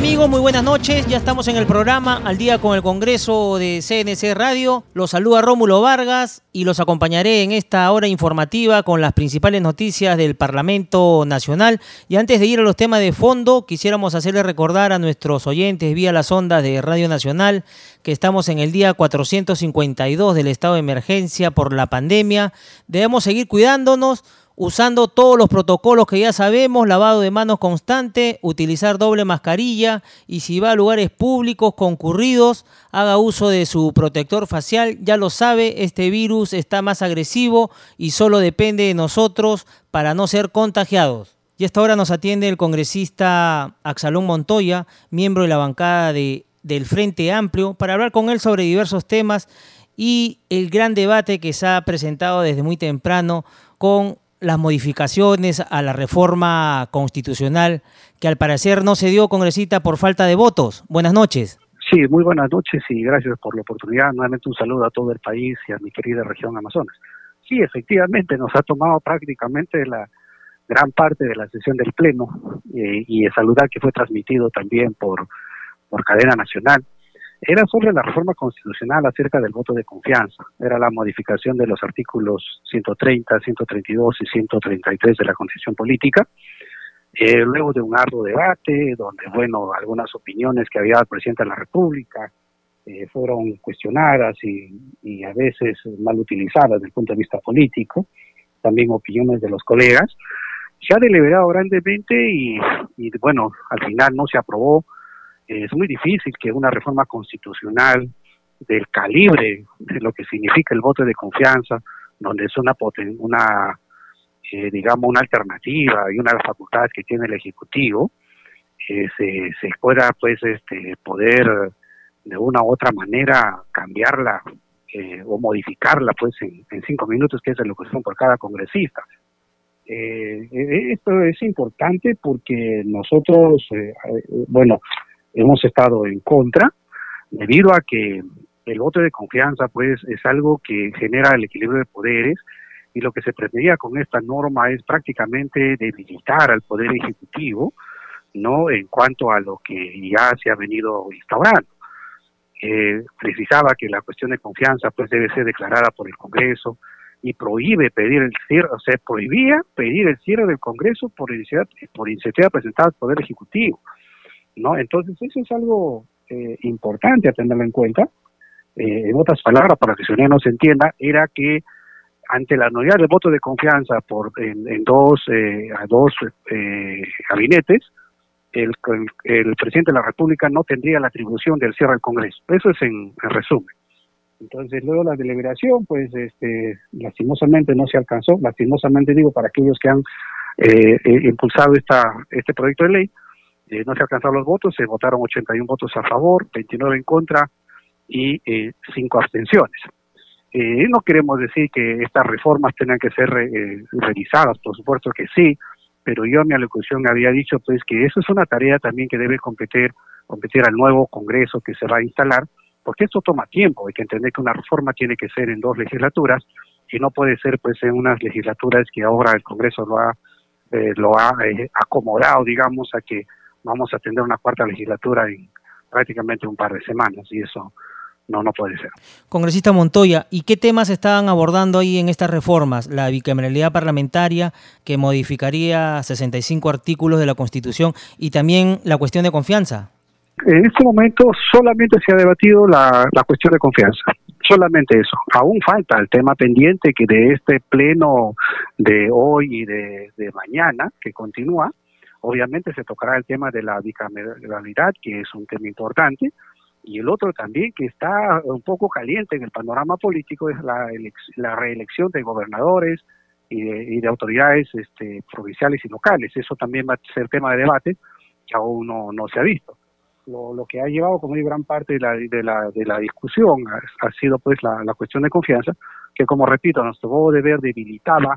Amigos? Muy buenas noches. Ya estamos en el programa Al día con el Congreso de CNC Radio. Los saluda Rómulo Vargas y los acompañaré en esta hora informativa con las principales noticias del Parlamento Nacional. Y antes de ir a los temas de fondo, quisiéramos hacerle recordar a nuestros oyentes vía las ondas de Radio Nacional que estamos en el día 452 del estado de emergencia por la pandemia. Debemos seguir cuidándonos usando todos los protocolos que ya sabemos, lavado de manos constante, utilizar doble mascarilla y si va a lugares públicos concurridos, haga uso de su protector facial. Ya lo sabe, este virus está más agresivo y solo depende de nosotros para no ser contagiados. Y esta hora nos atiende el congresista Axalón Montoya, miembro de la bancada de, del Frente Amplio, para hablar con él sobre diversos temas y el gran debate que se ha presentado desde muy temprano con las modificaciones a la reforma constitucional que al parecer no se dio, congresista, por falta de votos. Buenas noches. Sí, muy buenas noches y gracias por la oportunidad. Nuevamente un saludo a todo el país y a mi querida región Amazonas. Sí, efectivamente, nos ha tomado prácticamente la gran parte de la sesión del Pleno eh, y saludar que fue transmitido también por, por cadena nacional era sobre la reforma constitucional acerca del voto de confianza. Era la modificación de los artículos 130, 132 y 133 de la Constitución Política. Eh, luego de un arduo debate, donde, bueno, algunas opiniones que había el presidente de la República eh, fueron cuestionadas y, a veces mal utilizadas desde el punto de vista político, también opiniones de los colegas, se ha deliberado grandemente y, y bueno, al final no se aprobó es muy difícil que una reforma constitucional del calibre de lo que significa el voto de confianza, donde es una, una eh, digamos, una alternativa y una de las facultades que tiene el Ejecutivo, eh, se, pueda, pues, este, poder de una u otra manera cambiarla eh, o modificarla, pues, en, cinco minutos, que es lo que son por cada congresista. esto es importante porque nosotros, bueno, hemos estado en contra debido a que el voto de confianza pues es algo que genera el equilibrio de poderes y lo que se pretendía con esta norma es prácticamente debilitar al poder ejecutivo no en cuanto a lo que ya se ha venido instaurando eh, precisaba que la cuestión de confianza pues debe ser declarada por el Congreso y prohíbe pedir el cierre, o sea, prohibía pedir el cierre del Congreso por iniciativa, por iniciativa presentada al Poder Ejecutivo. ¿No? Entonces eso es algo eh, importante a tenerlo en cuenta. Eh, en otras palabras, para que no se entienda, era que ante la novedad del voto de confianza por en, dos eh, a dos gabinetes, el, el, presidente de la República no tendría la atribución del cierre del Congreso. Eso es en, resumen. Entonces, luego la deliberación, pues, este, lastimosamente no se alcanzó. Lastimosamente digo para aquellos que han impulsado esta este proyecto de ley, eh, no se alcanzaron los votos, se votaron 81 votos a favor, 29 en contra y eh, 5 abstenciones. Eh, no queremos decir que estas reformas tengan que ser eh, revisadas, por supuesto que sí, pero yo en mi alocución había dicho pues que eso es una tarea también que debe competir, competir al nuevo Congreso que se va a instalar, porque esto toma tiempo, hay que entender que una reforma tiene que ser en dos legislaturas y no puede ser pues en unas legislaturas que ahora el Congreso lo ha, lo ha acomodado, digamos, a que vamos a tener una cuarta legislatura en prácticamente un par de semanas y eso no, no puede ser. Congresista Montoya, ¿y qué temas estaban abordando ahí en estas reformas? La bicameralidad parlamentaria, que modificaría 65 artículos de la Constitución, y también la cuestión de confianza. En este momento solamente se ha debatido la, la cuestión de confianza, solamente eso. Aún falta el tema pendiente que de este pleno de hoy y de, de mañana, que continúa, Obviamente se tocará el tema de la bicameralidad, que es un tema importante, y el otro también que está un poco caliente en el panorama político es la, reelección de gobernadores y de, autoridades este, provinciales y locales. Eso también va a ser tema de debate que aún no, se ha visto. lo, que ha llevado como gran parte de la, de la, de la discusión ha, sido pues la, cuestión de confianza, que como repito, nos tocó de ver debilitaba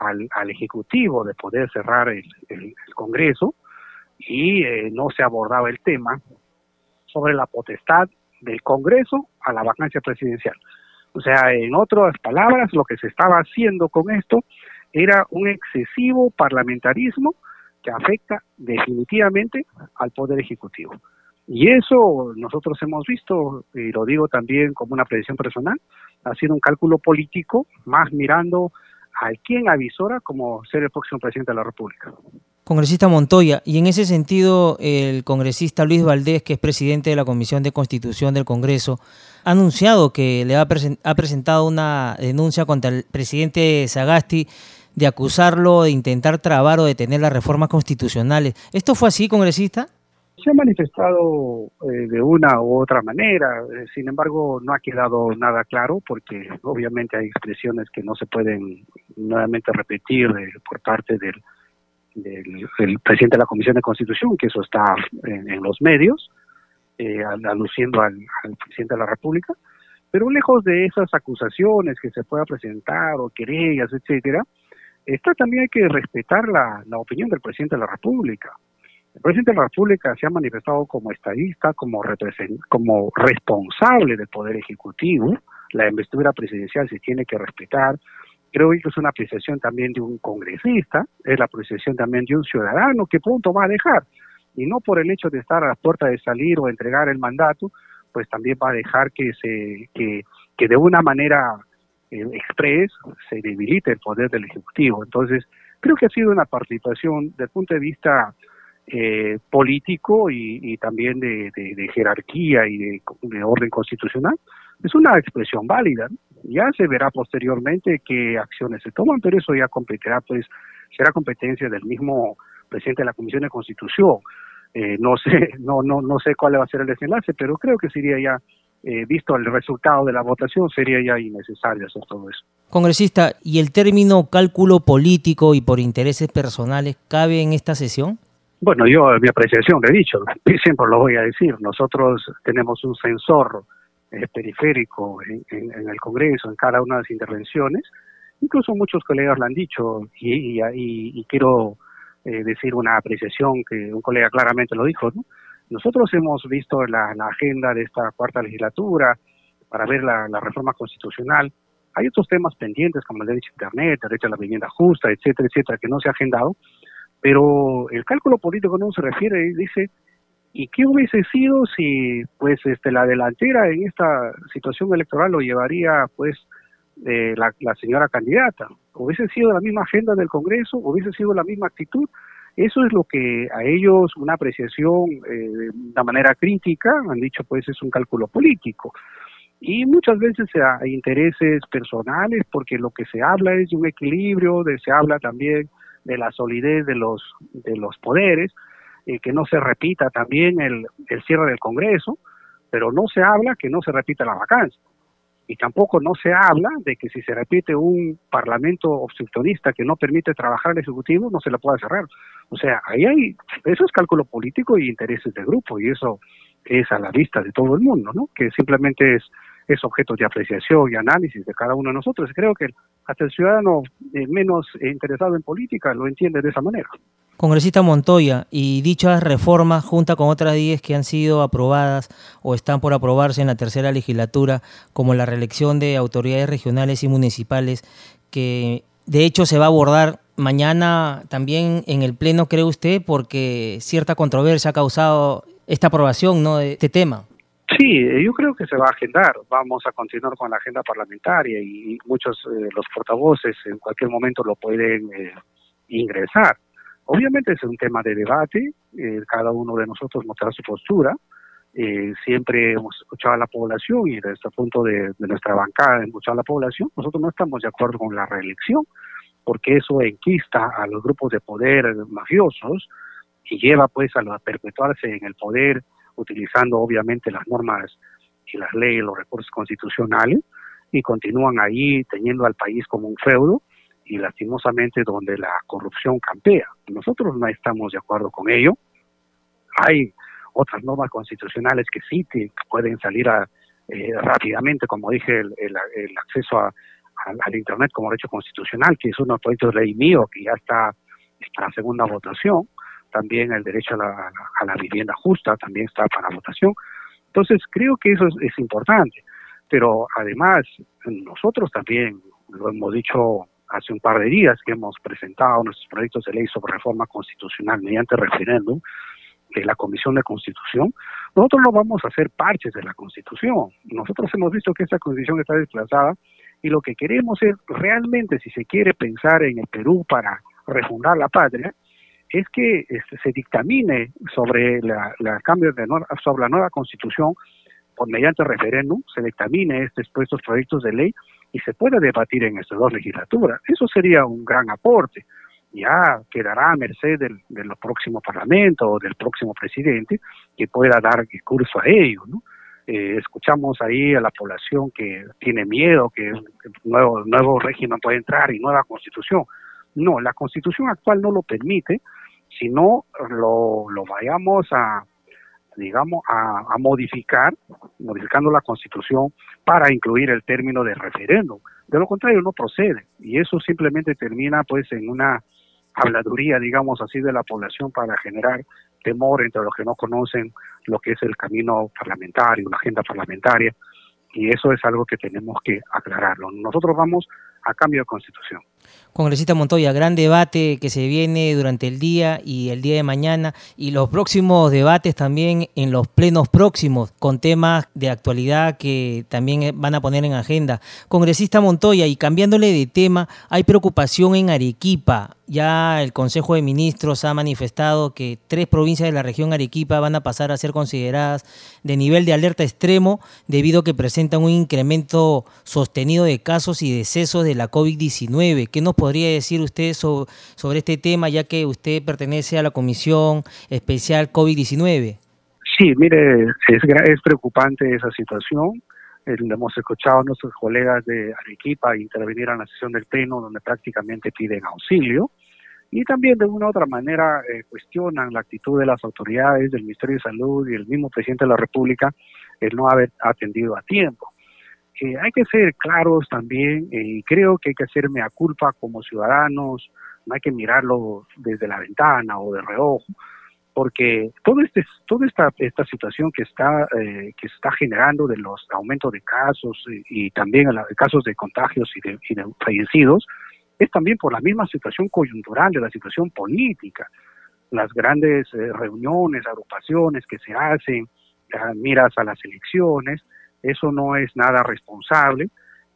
al, Ejecutivo de poder cerrar el, el, Congreso y eh, no se abordaba el tema sobre la potestad del Congreso a la vacancia presidencial. O sea, en otras palabras, lo que se estaba haciendo con esto era un excesivo parlamentarismo que afecta definitivamente al Poder Ejecutivo. Y eso nosotros hemos visto, y lo digo también como una predicción personal, ha sido un cálculo político más mirando a quien avisora como ser el próximo presidente de la República. Congresista Montoya, y en ese sentido el congresista Luis Valdés, que es presidente de la Comisión de Constitución del Congreso, ha anunciado que le ha, presentado una denuncia contra el presidente Sagasti de acusarlo de intentar trabar o detener las reformas constitucionales. ¿Esto fue así, congresista? Se ha manifestado eh, de una u otra manera, eh, sin embargo no ha quedado nada claro porque obviamente hay expresiones que no se pueden nuevamente repetir por parte del, del, presidente de la Comisión de Constitución, que eso está en, los medios, eh, aluciendo al, al, presidente de la República, pero lejos de esas acusaciones que se pueda presentar o querellas, etcétera, está también hay que respetar la opinión del presidente de la República. El presidente de la República se ha manifestado como estadista, como, como responsable del Poder Ejecutivo. La investidura presidencial se tiene que respetar. Creo que es una apreciación también de un congresista, es la apreciación también de un ciudadano que pronto va a dejar. Y no por el hecho de estar a la puerta de salir o entregar el mandato, pues también va a dejar que, se, que, que de una manera eh, express se debilite el poder del Ejecutivo. Entonces, creo que ha sido una participación desde el punto de vista eh, político y, también de, jerarquía y de, orden constitucional, es una expresión válida. Ya se verá posteriormente qué acciones se toman, pero eso ya competirá, pues, será competencia del mismo presidente de la Comisión de Constitución. Eh, no sé, no, no, no sé cuál va a ser el desenlace, pero creo que sería ya eh, visto el resultado de la votación, sería ya innecesario hacer todo eso. Congresista, ¿y el término cálculo político y por intereses personales cabe en esta sesión? Bueno, yo, mi apreciación, le he dicho, siempre lo voy a decir, nosotros tenemos un sensor eh, periférico en, el Congreso, en cada una de las intervenciones, incluso muchos colegas lo han dicho, y, y, quiero eh, decir una apreciación que un colega claramente lo dijo, ¿no? Nosotros hemos visto la, agenda de esta cuarta legislatura para ver la, la reforma constitucional, hay otros temas pendientes como el derecho a Internet, el derecho a la vivienda justa, etcétera, etcétera, que no se ha agendado, pero el cálculo político no se refiere, dice, ¿y qué hubiese sido si pues este la delantera en esta situación electoral lo llevaría pues eh, la, la, señora candidata? ¿Hubiese sido la misma agenda del Congreso? ¿Hubiese sido la misma actitud? Eso es lo que a ellos una apreciación eh, de manera crítica han dicho pues es un cálculo político. Y muchas veces hay intereses personales porque lo que se habla es de un equilibrio, de, se habla también de la solidez de los, de los poderes, y que no se repita también el, el cierre del Congreso, pero no se habla que no se repita la vacancia. Y tampoco no se habla de que si se repite un parlamento obstruccionista que no permite trabajar al Ejecutivo, no se le pueda cerrar. O sea, ahí hay, eso es cálculo político y intereses de grupo, y eso es a la vista de todo el mundo, ¿no? Que simplemente es es objeto de apreciación y análisis de cada uno de nosotros. Creo que hasta el ciudadano eh, menos interesado en política lo entiende de esa manera. Congresista Montoya, y dichas reformas, junto con otras 10 que han sido aprobadas o están por aprobarse en la tercera legislatura, como la reelección de autoridades regionales y municipales, que de hecho se va a abordar mañana también en el Pleno, cree usted, porque cierta controversia ha causado esta aprobación ¿no? de este tema. Sí, yo creo que se va a agendar. Vamos a continuar con la agenda parlamentaria y muchos eh, los portavoces en cualquier momento lo pueden eh, ingresar. Obviamente es un tema de debate, eh, cada uno de nosotros mostrará su postura. siempre hemos escuchado a la población y desde el punto de, nuestra bancada hemos escuchado a la población. Nosotros no estamos de acuerdo con la reelección porque eso enquista a los grupos de poder mafiosos y lleva pues a, a perpetuarse en el poder utilizando obviamente las normas y las leyes, los recursos constitucionales, y continúan ahí teniendo al país como un feudo y lastimosamente donde la corrupción campea. Nosotros no estamos de acuerdo con ello. Hay otras normas constitucionales que sí pueden salir eh, rápidamente, como dije, el, el, acceso a, al Internet como derecho constitucional, que es uno de de ley mío que ya está para la segunda votación, también el derecho a la, a la, vivienda justa también está para votación. Entonces, creo que eso es, importante, pero además nosotros también, lo hemos dicho hace un par de días que hemos presentado nuestros proyectos de ley sobre reforma constitucional mediante referéndum de la Comisión de Constitución, nosotros no vamos a hacer parches de la Constitución. Nosotros hemos visto que esta Constitución está desplazada y lo que queremos es realmente, si se quiere pensar en el Perú para refundar la patria, es que este, se dictamine sobre la, cambio de sobre la nueva Constitución por mediante referéndum, se dictamine estos, estos proyectos de ley y se pueda debatir en estas dos legislaturas. Eso sería un gran aporte. Ya quedará a merced del, del próximo Parlamento o del próximo presidente que pueda dar curso a ello. ¿no? Eh, escuchamos ahí a la población que tiene miedo, que nuevo, nuevo régimen puede entrar y nueva constitución. No, la constitución actual no lo permite, sino lo, lo vayamos a, digamos, a, a, modificar, modificando la Constitución para incluir el término de referéndum. De lo contrario, no procede. Y eso simplemente termina, pues, en una habladuría, digamos así, de la población para generar temor entre los que no conocen lo que es el camino parlamentario, la agenda parlamentaria. Y eso es algo que tenemos que aclararlo. Nosotros vamos a cambio de constitución. Congresista Montoya, gran debate que se viene durante el día y el día de mañana y los próximos debates también en los plenos próximos con temas de actualidad que también van a poner en agenda. Congresista Montoya, y cambiándole de tema, hay preocupación en Arequipa. Ya el Consejo de Ministros ha manifestado que tres provincias de la región Arequipa van a pasar a ser consideradas de nivel de alerta extremo debido a que presentan un incremento sostenido de casos y decesos de la COVID-19. ¿Qué nos podría decir usted sobre, este tema, ya que usted pertenece a la Comisión Especial COVID-19? Sí, mire, es, es preocupante esa situación. Hemos escuchado a nuestros colegas de Arequipa intervenir en la sesión del Pleno, donde prácticamente piden auxilio. Y también de una u otra manera eh, cuestionan la actitud de las autoridades, del Ministerio de Salud y el mismo presidente de la República el no haber atendido a tiempo hay que ser claros también eh, y creo que hay que hacerme a culpa como ciudadanos, no hay que mirarlo desde la ventana o de reojo, porque todo este, toda esta, esta situación que está, eh, que está generando de los aumentos de casos y, también casos de contagios y de, fallecidos, es también por la misma situación coyuntural de la situación política. Las grandes eh, reuniones, agrupaciones que se hacen, miras a las elecciones, eso no es nada responsable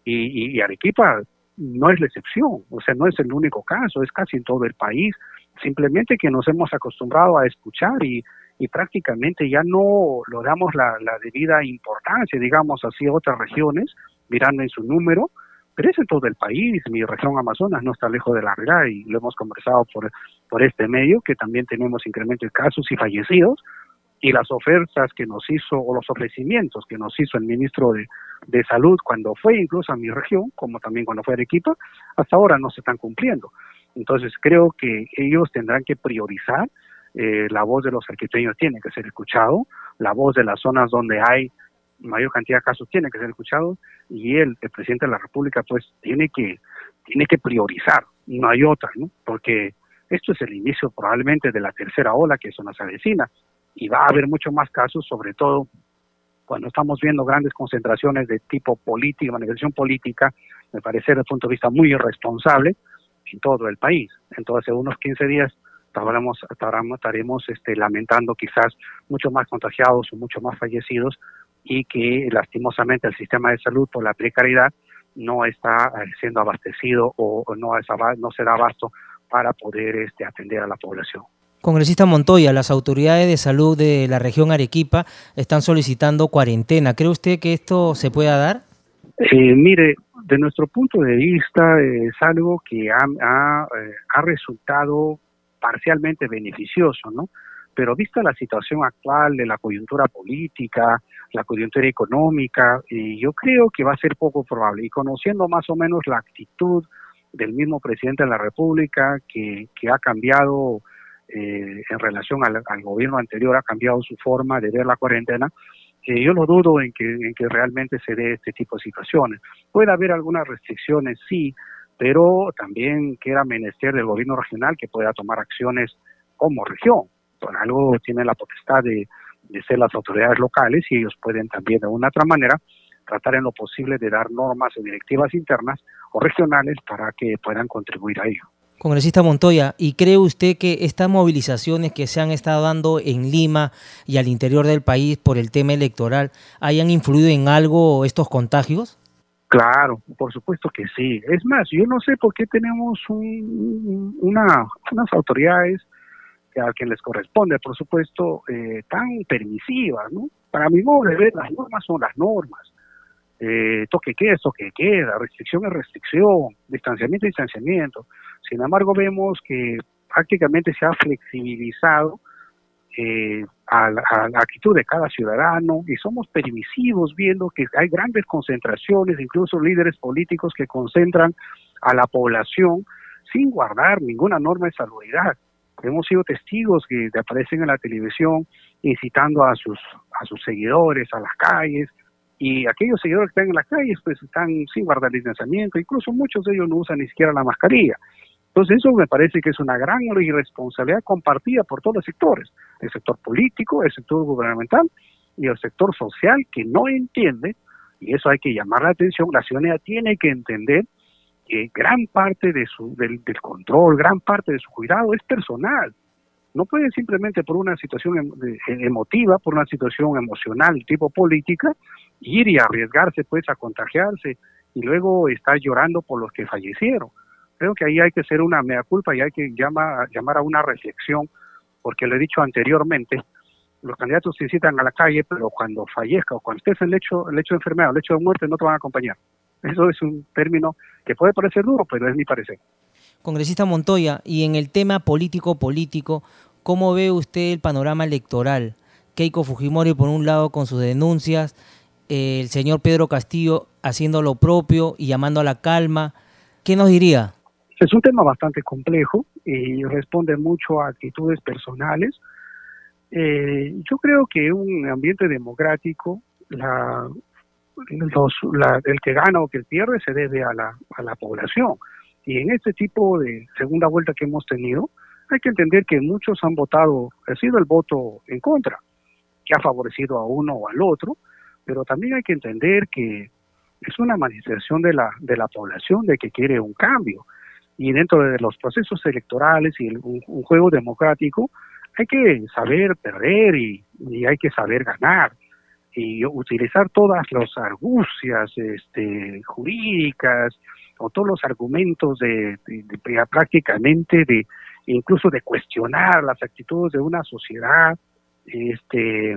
y, Arequipa no es la excepción, o sea, no es el único caso, es casi en todo el país, simplemente que nos hemos acostumbrado a escuchar y, prácticamente ya no lo damos la, debida importancia, digamos así, a otras regiones, mirando en su número, pero es en todo el país, mi región Amazonas no está lejos de la realidad y lo hemos conversado por, por este medio, que también tenemos incremento de casos y fallecidos, y las ofertas que nos hizo o los ofrecimientos que nos hizo el ministro de, Salud cuando fue incluso a mi región, como también cuando fue a Arequipa, hasta ahora no se están cumpliendo. Entonces creo que ellos tendrán que priorizar, eh, la voz de los arquitectos tiene que ser escuchado, la voz de las zonas donde hay mayor cantidad de casos tiene que ser escuchado y el presidente de la República, pues tiene que tiene que priorizar, no hay otra, ¿no? Porque esto es el inicio probablemente de la tercera ola que eso nos avecina y va a haber mucho más casos, sobre todo cuando estamos viendo grandes concentraciones de tipo política, manifestación política, me parece desde el punto de vista muy irresponsable en todo el país. Entonces, unos 15 días estaremos, estaremos este, lamentando quizás mucho más contagiados o mucho más fallecidos y que lastimosamente el sistema de salud por la precariedad no está eh, siendo abastecido o no, es, no se da abasto para poder este, atender a la población. Congresista Montoya, las autoridades de salud de la región Arequipa están solicitando cuarentena. ¿Cree usted que esto se pueda dar? Eh, mire, de nuestro punto de vista es algo que ha, eh, ha, resultado parcialmente beneficioso, ¿no? Pero vista la situación actual de la coyuntura política, la coyuntura económica, yo creo que va a ser poco probable. Y conociendo más o menos la actitud del mismo presidente de la República, que ha cambiado eh, en relación al, gobierno anterior ha cambiado su forma de ver la cuarentena, yo lo dudo en que, en que realmente se dé este tipo de situaciones. Puede haber algunas restricciones, sí, pero también queda menester del gobierno regional que pueda tomar acciones como región. Por algo tiene la potestad de, de ser las autoridades locales y ellos pueden también de una otra manera tratar en lo posible de dar normas o directivas internas o regionales para que puedan contribuir a ello. Congresista Montoya, ¿y cree usted que estas movilizaciones que se han estado dando en Lima y al interior del país por el tema electoral hayan influido en algo estos contagios? Claro, por supuesto que sí. Es más, yo no sé por qué tenemos una, unas autoridades a quien les corresponde, por supuesto, eh, tan permisivas, ¿no? Para mi modo de ver, las normas son las normas. Eh, toque queda, toque queda, restricción es restricción, distanciamiento es distanciamiento. Sin embargo, vemos que prácticamente se ha flexibilizado eh, a, la, actitud de cada ciudadano y somos permisivos viendo que hay grandes concentraciones, incluso líderes políticos que concentran a la población sin guardar ninguna norma de salubridad. Hemos sido testigos que aparecen en la televisión incitando a sus, a sus seguidores a las calles, y aquellos seguidores que están en las calles pues están sin guardar distanciamiento, incluso muchos de ellos no usan ni siquiera la mascarilla. Entonces eso me parece que es una gran irresponsabilidad compartida por todos los sectores, el sector político, el sector gubernamental y el sector social que no entiende, y eso hay que llamar la atención, la ciudadanía tiene que entender que gran parte de su, del, del control, gran parte de su cuidado es personal. No puede simplemente por una situación em, emotiva, por una situación emocional tipo política, ir y arriesgarse pues a contagiarse y luego estar llorando por los que fallecieron. Creo que ahí hay que hacer una mea culpa y hay que llamar, llamar a una reflexión, porque lo he dicho anteriormente, los candidatos se citan a la calle, pero cuando fallezca o cuando estés en el hecho, el hecho de enfermedad el hecho de muerte no te van a acompañar. Eso es un término que puede parecer duro, pero es mi parecer. Congresista Montoya, y en el tema político-político, ¿cómo ve usted el panorama electoral? Keiko Fujimori, por un lado, con sus denuncias, el señor Pedro Castillo haciendo lo propio y llamando a la calma. ¿Qué nos diría? Es un tema bastante complejo y responde mucho a actitudes personales. Eh, yo creo que un ambiente democrático, la, el que gana o que pierde se debe a la, a la población. Y en este tipo de segunda vuelta que hemos tenido, hay que entender que muchos han votado, ha sido el voto en contra, que ha favorecido a uno o al otro, pero también hay que entender que es una manifestación de la, de la población de que quiere un cambio. Y dentro de los procesos electorales y un, juego democrático, hay que saber perder y, hay que saber ganar y utilizar todas las argucias este, jurídicas o todos los argumentos de, prácticamente de incluso de cuestionar las actitudes de una sociedad este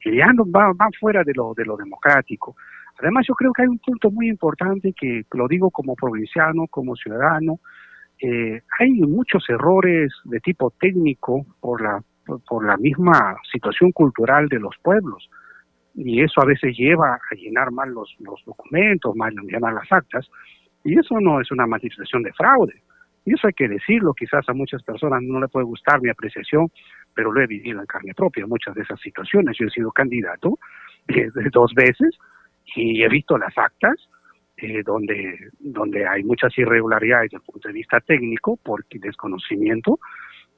que ya van, fuera de lo, de lo democrático. Además, yo creo que hay un punto muy importante que lo digo como provinciano, como ciudadano. Eh, hay muchos errores de tipo técnico por la, por la misma situación cultural de los pueblos. Y eso a veces lleva a llenar mal los, los documentos, mal llenar las actas. Y eso no es una manifestación de fraude. Y eso hay que decirlo, quizás a muchas personas no le puede gustar mi apreciación, pero lo he vivido en carne propia, muchas de esas situaciones. Yo he sido candidato eh, dos veces y he visto las actas eh, donde, donde hay muchas irregularidades desde el punto de vista técnico por desconocimiento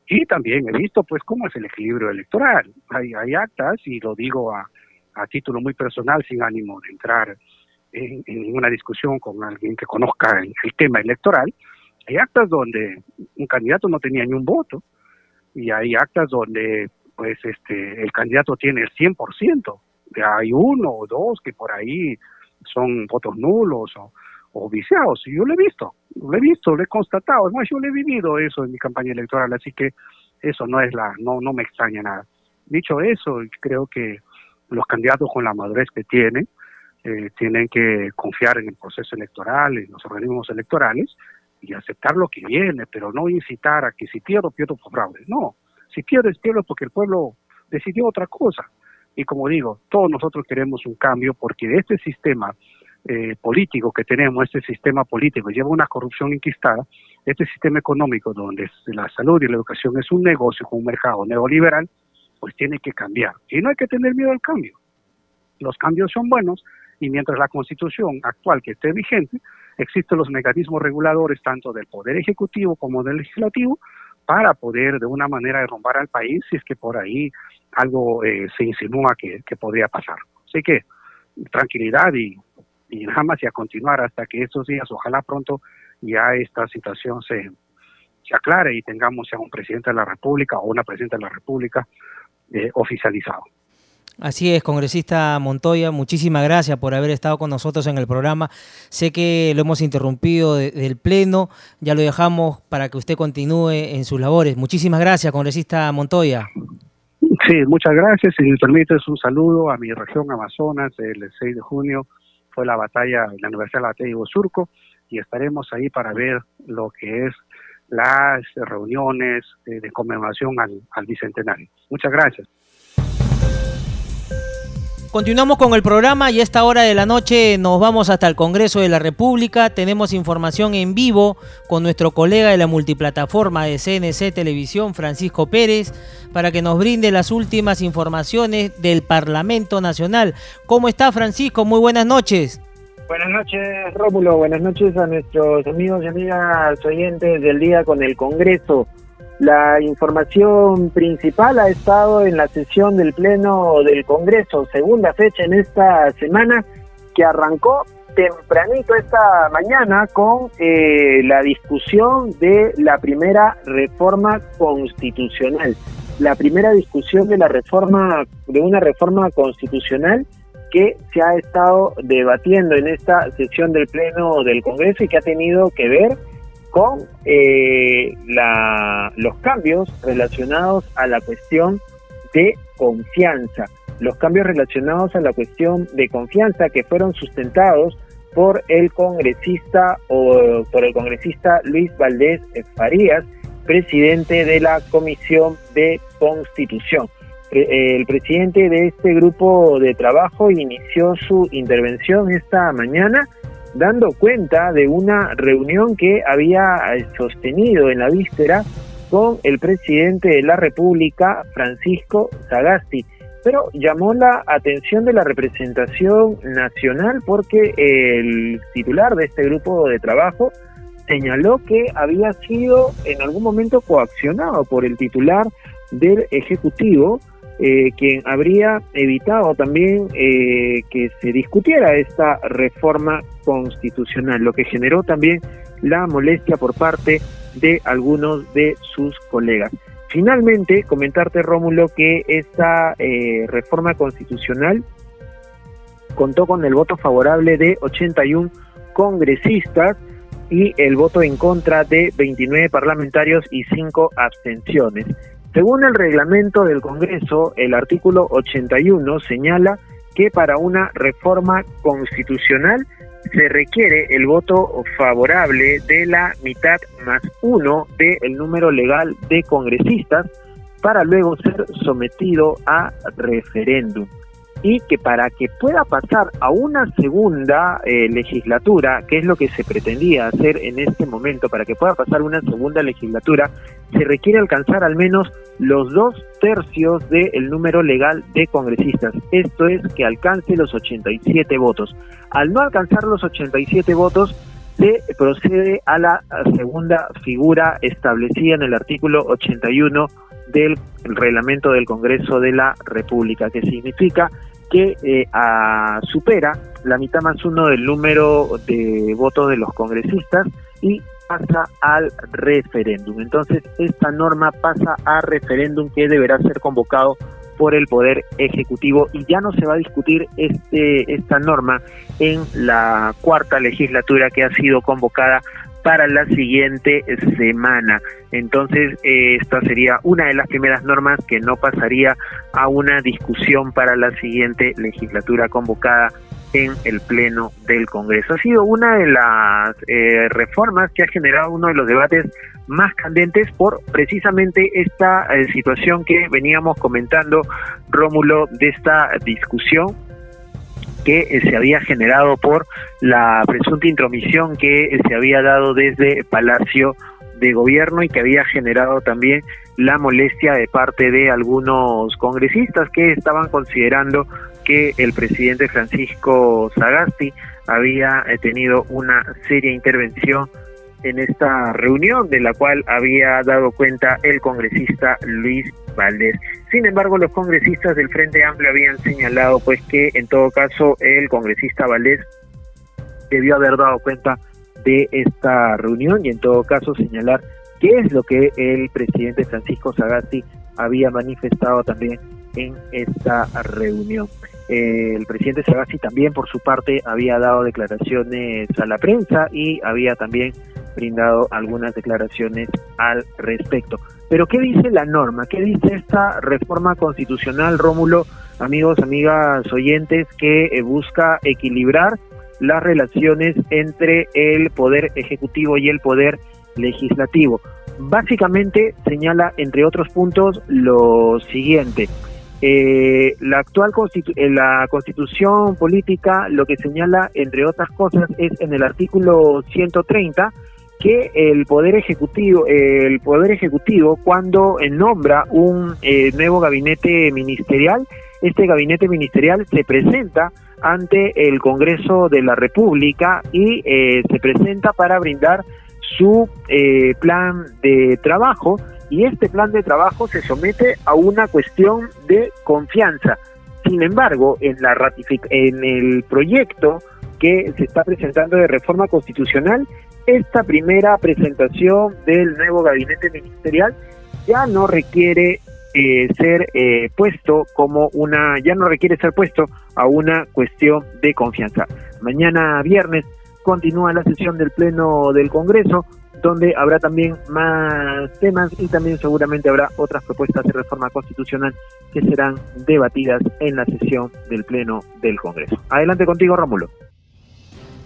y también he visto pues cómo es el equilibrio electoral. Hay, hay actas y lo digo a, a título muy personal sin ánimo de entrar en, ninguna discusión con alguien que conozca el tema electoral, hay actas donde un candidato no tenía ni un voto y hay actas donde pues este el candidato tiene el 100%. Hay uno o dos que por ahí son votos nulos o, o viciados. Yo lo he visto, lo he visto, lo he constatado. Además, yo lo he vivido eso en mi campaña electoral, así que eso no es la, no, no me extraña nada. Dicho eso, creo que los candidatos con la madurez que tienen, eh, tienen que confiar en el proceso electoral, en los organismos electorales, y aceptar lo que viene, pero no incitar a que si pierdo, pierdo por fraude. No, si pierdes, pierdo porque el pueblo decidió otra cosa. Y como digo, todos nosotros queremos un cambio porque este sistema eh, político que tenemos, este sistema político lleva una corrupción inquistada, este sistema económico donde la salud y la educación es un negocio con un mercado neoliberal, pues tiene que cambiar. Y no hay que tener miedo al cambio. Los cambios son buenos y mientras la constitución actual que esté vigente, existen los mecanismos reguladores tanto del Poder Ejecutivo como del Legislativo para poder de una manera derrumbar al país si es que por ahí algo eh, se insinúa que, podría pasar. Así que tranquilidad y, y nada más y a continuar hasta que estos días, ojalá pronto ya esta situación se, se aclare y tengamos ya un presidente de la República o una presidenta de la República eh, oficializado. Así es, congresista Montoya, muchísimas gracias por haber estado con nosotros en el programa. Sé que lo hemos interrumpido del Pleno, ya lo dejamos para que usted continúe en sus labores. Muchísimas gracias, congresista Montoya. Sí, muchas gracias. Si me permites un saludo a mi región Amazonas, el 6 de junio fue la batalla en la Universidad de Lateigo Surco y estaremos ahí para ver lo que es las reuniones de, conmemoración al Bicentenario. Muchas gracias. Continuamos con el programa y a esta hora de la noche nos vamos hasta el Congreso de la República. Tenemos información en vivo con nuestro colega de la multiplataforma de CNC Televisión, Francisco Pérez, para que nos brinde las últimas informaciones del Parlamento Nacional. ¿Cómo está Francisco? Muy buenas noches. Buenas noches, Rómulo. Buenas noches a nuestros amigos y amigas oyentes del día con el Congreso. La información principal ha estado en la sesión del Pleno del Congreso, segunda fecha en esta semana, que arrancó tempranito esta mañana con eh, la discusión de la primera reforma constitucional. La primera discusión de la reforma, de una reforma constitucional que se ha estado debatiendo en esta sesión del Pleno del Congreso y que ha tenido que ver con eh, los cambios relacionados a la cuestión de confianza, los cambios relacionados a la cuestión de confianza que fueron sustentados por el congresista o por el congresista Luis Valdés Farías, presidente de la Comisión de Constitución. El presidente de este grupo de trabajo inició su intervención esta mañana dando cuenta de una reunión que había sostenido en la víspera con el presidente de la República, Francisco Sagasti. Pero llamó la atención de la representación nacional porque el titular de este grupo de trabajo señaló que había sido en algún momento coaccionado por el titular del Ejecutivo eh, quien habría evitado también eh, que se discutiera esta reforma constitucional, lo que generó también la molestia por parte de algunos de sus colegas. Finalmente, comentarte, Rómulo, que esta eh, reforma constitucional contó con el voto favorable de 81 congresistas y el voto en contra de 29 parlamentarios y 5 abstenciones. Según el reglamento del Congreso, el artículo 81 señala que para una reforma constitucional se requiere el voto favorable de la mitad más uno del número legal de congresistas para luego ser sometido a referéndum. Y que para que pueda pasar a una segunda eh, legislatura, que es lo que se pretendía hacer en este momento, para que pueda pasar una segunda legislatura, se requiere alcanzar al menos los dos tercios del número legal de congresistas, esto es que alcance los 87 votos. Al no alcanzar los 87 votos, se procede a la segunda figura establecida en el artículo 81 del reglamento del Congreso de la República, que significa que eh, supera la mitad más uno del número de votos de los congresistas y pasa al referéndum. Entonces, esta norma pasa a referéndum que deberá ser convocado por el Poder Ejecutivo y ya no se va a discutir este, esta norma en la cuarta legislatura que ha sido convocada para la siguiente semana. Entonces, eh, esta sería una de las primeras normas que no pasaría a una discusión para la siguiente legislatura convocada en el Pleno del Congreso. Ha sido una de las eh, reformas que ha generado uno de los debates más candentes por precisamente esta eh, situación que veníamos comentando, Rómulo, de esta discusión que eh, se había generado por la presunta intromisión que se había dado desde Palacio de gobierno y que había generado también la molestia de parte de algunos congresistas que estaban considerando que el presidente Francisco Sagasti había eh, tenido una seria intervención en esta reunión de la cual había dado cuenta el congresista Luis Valdés. Sin embargo, los congresistas del Frente Amplio habían señalado pues que en todo caso el congresista Valdés debió haber dado cuenta de esta reunión y en todo caso señalar qué es lo que el presidente Francisco Sagasti había manifestado también en esta reunión. Eh, el presidente Sagasti también por su parte había dado declaraciones a la prensa y había también brindado algunas declaraciones al respecto. Pero ¿qué dice la norma? ¿Qué dice esta reforma constitucional, Rómulo, amigos, amigas oyentes, que eh, busca equilibrar las relaciones entre el poder ejecutivo y el poder legislativo? Básicamente señala, entre otros puntos, lo siguiente. Eh, la actual eh, la constitución política lo que señala, entre otras cosas, es en el artículo 130 que el poder ejecutivo, el poder ejecutivo cuando nombra un eh, nuevo gabinete ministerial, este gabinete ministerial se presenta ante el Congreso de la República y eh, se presenta para brindar su eh, plan de trabajo y este plan de trabajo se somete a una cuestión de confianza. Sin embargo, en la en el proyecto que se está presentando de reforma constitucional esta primera presentación del nuevo gabinete ministerial ya no requiere eh, ser eh, puesto como una, ya no requiere ser puesto a una cuestión de confianza. Mañana viernes continúa la sesión del Pleno del Congreso, donde habrá también más temas y también seguramente habrá otras propuestas de reforma constitucional que serán debatidas en la sesión del Pleno del Congreso. Adelante contigo, Rómulo.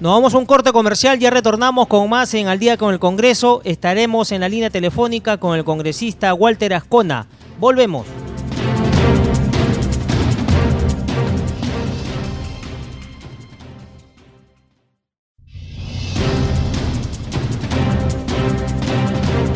Nos vamos a un corte comercial, ya retornamos con más en Al día con el Congreso. Estaremos en la línea telefónica con el congresista Walter Ascona. Volvemos.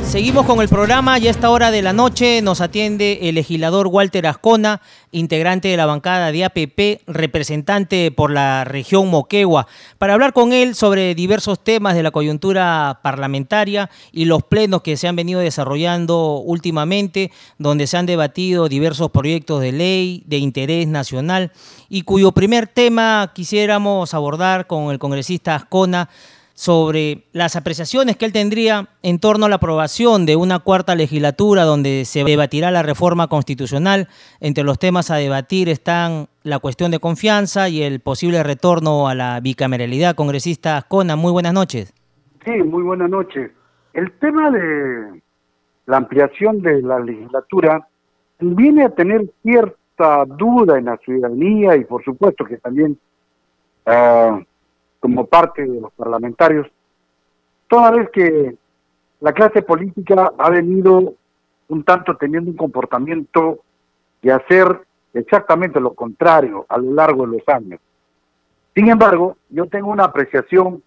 Seguimos con el programa y a esta hora de la noche nos atiende el legislador Walter Ascona, integrante de la bancada de APP, representante por la región Moquegua, para hablar con él sobre diversos temas de la coyuntura parlamentaria y los plenos que se han venido desarrollando últimamente, donde se han debatido diversos proyectos de ley de interés nacional y cuyo primer tema quisiéramos abordar con el congresista Ascona sobre las apreciaciones que él tendría en torno a la aprobación de una cuarta legislatura donde se debatirá la reforma constitucional. Entre los temas a debatir están la cuestión de confianza y el posible retorno a la bicameralidad. Congresista Ascona, muy buenas noches. Sí, muy buenas noches. El tema de la ampliación de la legislatura viene a tener cierta duda en la ciudadanía y por supuesto que también... Ah, como parte de los parlamentarios, toda vez que la clase política ha venido un tanto teniendo un comportamiento de hacer exactamente lo contrario a lo largo de los años. Sin embargo, yo tengo una apreciación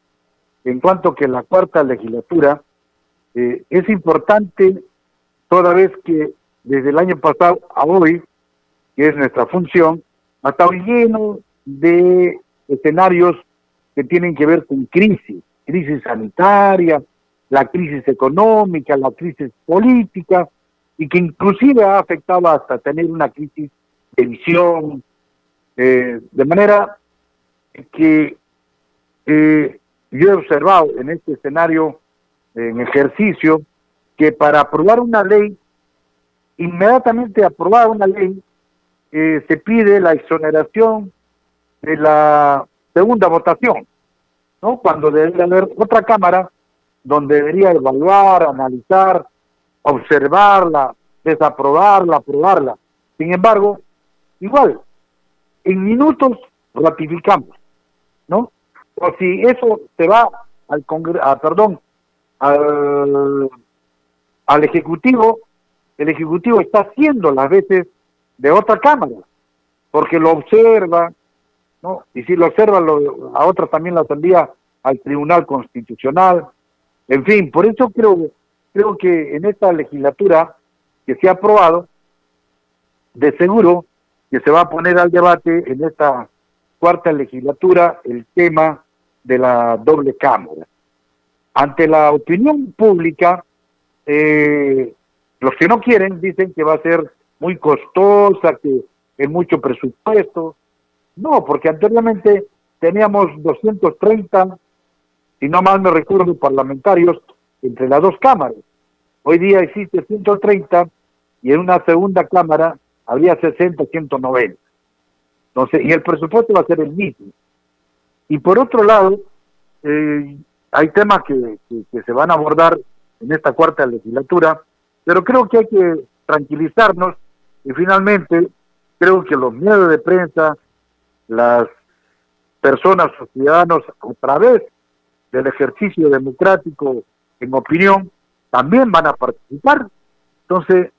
en cuanto que la cuarta legislatura eh, es importante toda vez que desde el año pasado a hoy, que es nuestra función, ha estado lleno de escenarios que tienen que ver con crisis, crisis sanitaria, la crisis económica, la crisis política, y que inclusive ha afectado hasta tener una crisis de visión, eh, de manera que eh, yo he observado en este escenario, en ejercicio, que para aprobar una ley, inmediatamente aprobar una ley, eh, se pide la exoneración de la segunda votación, ¿no? Cuando debería haber otra cámara donde debería evaluar, analizar, observarla, desaprobarla, aprobarla. Sin embargo, igual, en minutos ratificamos, ¿no? O si eso se va al Congreso, ah, perdón, al, al Ejecutivo, el Ejecutivo está haciendo las veces de otra Cámara, porque lo observa, ¿no? Y si lo observa, lo, a otras también las envía al Tribunal Constitucional. En fin, por eso creo, creo que en esta legislatura que se ha aprobado, de seguro que se va a poner al debate en esta cuarta legislatura el tema de la doble cámara. Ante la opinión pública, eh, los que no quieren dicen que va a ser muy costosa, que es mucho presupuesto. No, porque anteriormente teníamos 230, si no mal me recuerdo, parlamentarios entre las dos cámaras. Hoy día existe 130 y en una segunda cámara habría 60, 190. Entonces, y el presupuesto va a ser el mismo. Y por otro lado, eh, hay temas que, se van a abordar en esta cuarta legislatura, pero creo que hay que tranquilizarnos y finalmente creo que los medios de prensa, las personas o ciudadanos a través del ejercicio democrático en opinión también van a participar. Entonces,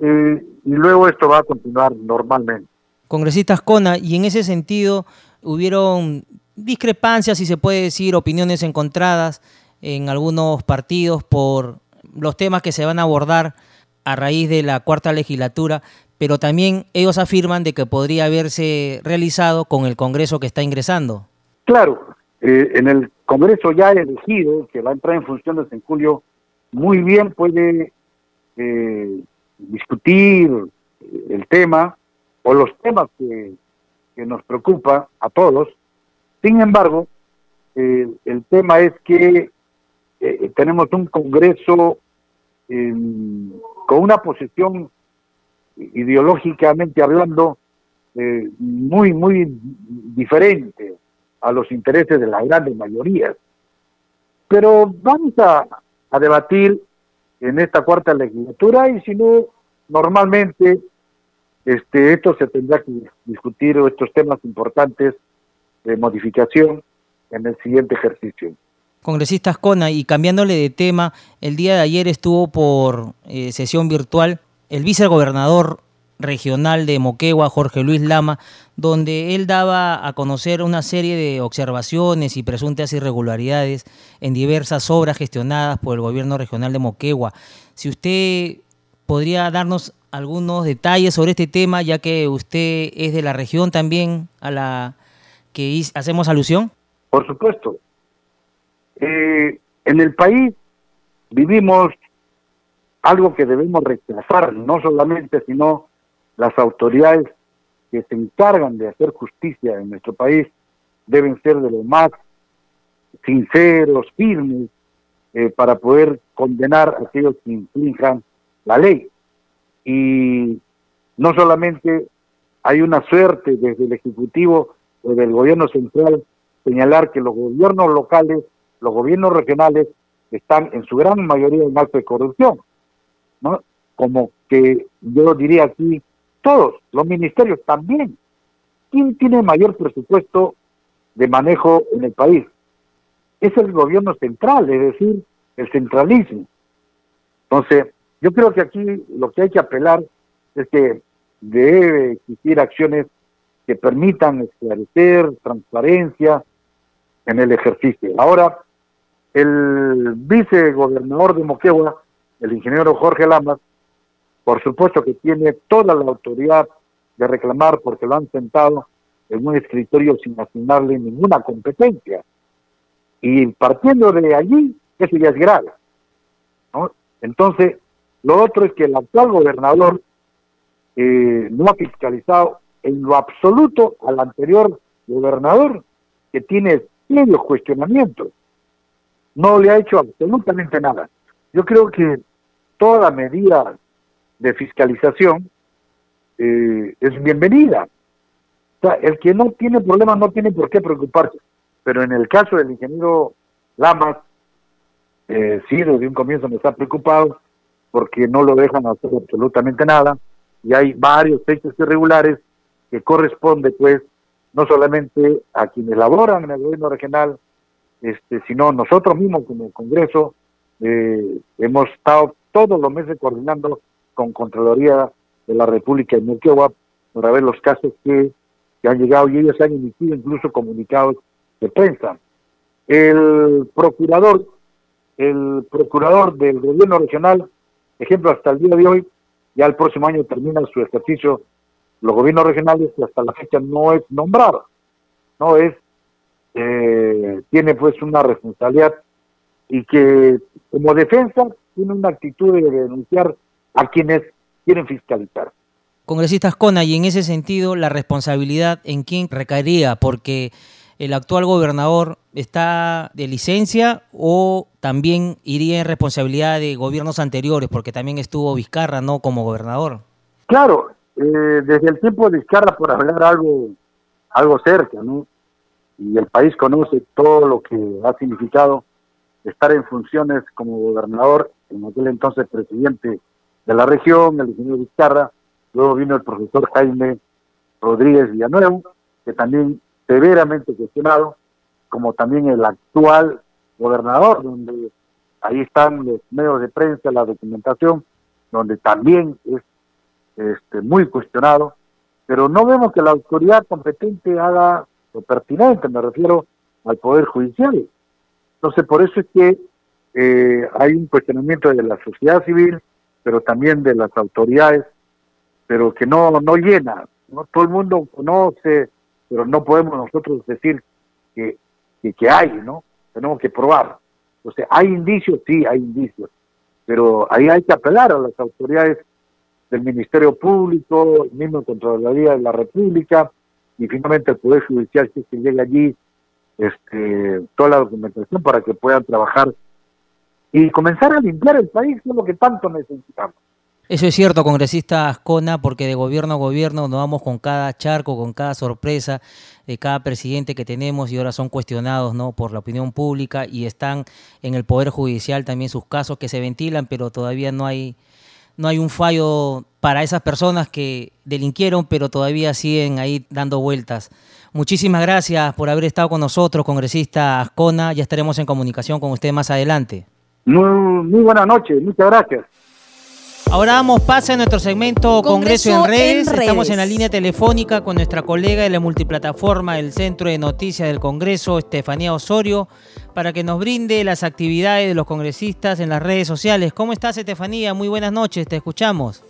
eh, y luego esto va a continuar normalmente. Congresistas Cona, y en ese sentido hubieron discrepancias, si se puede decir, opiniones encontradas en algunos partidos por los temas que se van a abordar a raíz de la cuarta legislatura, pero también ellos afirman de que podría haberse realizado con el Congreso que está ingresando. Claro, eh, en el Congreso ya elegido, que va a entrar en funciones en julio, muy bien puede eh, discutir el tema o los temas que, nos preocupa a todos. Sin embargo, eh, el tema es que eh, tenemos un Congreso con una posición ideológicamente hablando eh, muy, muy diferente a los intereses de las grandes mayorías. Pero vamos a, a debatir en esta cuarta legislatura y si no, normalmente este, esto se tendrá que discutir estos temas importantes de modificación en el siguiente ejercicio. Congresista Ascona, y cambiándole de tema, el día de ayer estuvo por eh, sesión virtual el vicegobernador regional de Moquegua, Jorge Luis Lama, donde él daba a conocer una serie de observaciones y presuntas irregularidades en diversas obras gestionadas por el gobierno regional de Moquegua. Si usted podría darnos algunos detalles sobre este tema, ya que usted es de la región también a la que hacemos alusión. Por supuesto. Eh, en el país vivimos algo que debemos rechazar, no solamente, sino las autoridades que se encargan de hacer justicia en nuestro país deben ser de los más sinceros, firmes, eh, para poder condenar a aquellos que infrinjan la ley. Y no solamente hay una suerte desde el Ejecutivo o del gobierno central señalar que los gobiernos locales, los gobiernos regionales están en su gran mayoría en alto de corrupción, ¿no? Como que yo diría aquí, todos, los ministerios también. ¿Quién tiene mayor presupuesto de manejo en el país? Es el gobierno central, es decir, el centralismo. Entonces, yo creo que aquí lo que hay que apelar es que debe existir acciones que permitan esclarecer, transparencia en el ejercicio. Ahora, el vicegobernador de Moquegua, el ingeniero Jorge Lamas, por supuesto que tiene toda la autoridad de reclamar porque lo han sentado en un escritorio sin asignarle ninguna competencia. Y partiendo de allí, eso ya es grave. ¿no? Entonces, lo otro es que el actual gobernador eh, no ha fiscalizado en lo absoluto al anterior gobernador, que tiene serios cuestionamientos. No le ha hecho absolutamente nada. Yo creo que toda medida de fiscalización eh, es bienvenida. O sea, el que no tiene problemas no tiene por qué preocuparse. Pero en el caso del ingeniero Lamas, eh, sí, desde un comienzo me está preocupado porque no lo dejan hacer absolutamente nada y hay varios hechos irregulares que corresponde pues no solamente a quienes laboran en el gobierno regional, este, sino nosotros mismos como Congreso eh, hemos estado todos los meses coordinando con Contraloría de la República de Moquegua para ver los casos que, que han llegado y ellos han emitido incluso comunicados de prensa. El procurador el procurador del gobierno regional, ejemplo, hasta el día de hoy, ya el próximo año termina su ejercicio los gobiernos regionales y hasta la fecha no es nombrado, no es, eh, tiene pues una responsabilidad y que como defensa tiene una actitud de denunciar a quienes quieren fiscalizar. Congresista Ascona, y en ese sentido, la responsabilidad en quién recaería, porque el actual gobernador está de licencia o también iría en responsabilidad de gobiernos anteriores, porque también estuvo Vizcarra, ¿no?, como gobernador. Claro, eh, desde el tiempo de Vizcarra, por hablar algo, algo cerca, ¿no? Y el país conoce todo lo que ha significado estar en funciones como gobernador, en aquel entonces presidente de la región, el ingeniero Vizcarra, luego vino el profesor Jaime Rodríguez Villanueva, que también severamente cuestionado, como también el actual gobernador, donde ahí están los medios de prensa, la documentación, donde también es este, muy cuestionado, pero no vemos que la autoridad competente haga lo pertinente, me refiero al Poder Judicial. Entonces, por eso es que eh, hay un cuestionamiento de la sociedad civil, pero también de las autoridades, pero que no, no llena. ¿no? Todo el mundo conoce, pero no podemos nosotros decir que, que, hay, ¿no? Tenemos que probar. Entonces, ¿hay indicios? Sí, hay indicios. Pero ahí hay que apelar a las autoridades del Ministerio Público, el mismo Contraloría de la República, y finalmente el Poder Judicial, es que llega allí este, toda la documentación para que puedan trabajar y comenzar a limpiar el país, es lo que tanto necesitamos. Eso es cierto, congresista Ascona, porque de gobierno a gobierno nos vamos con cada charco, con cada sorpresa de cada presidente que tenemos y ahora son cuestionados ¿no? por la opinión pública y están en el Poder Judicial también sus casos que se ventilan, pero todavía no hay, no hay un fallo para esas personas que delinquieron, pero todavía siguen ahí dando vueltas. Muchísimas gracias por haber estado con nosotros, congresista Ascona. Ya estaremos en comunicación con usted más adelante. Muy, muy buenas noches, muchas gracias. Ahora damos pase a nuestro segmento Congreso, en, redes. Estamos en la línea telefónica con nuestra colega de la multiplataforma del Centro de Noticias del Congreso, Estefanía Osorio, para que nos brinde las actividades de los congresistas en las redes sociales. ¿Cómo estás, Estefanía? Muy buenas noches, te escuchamos.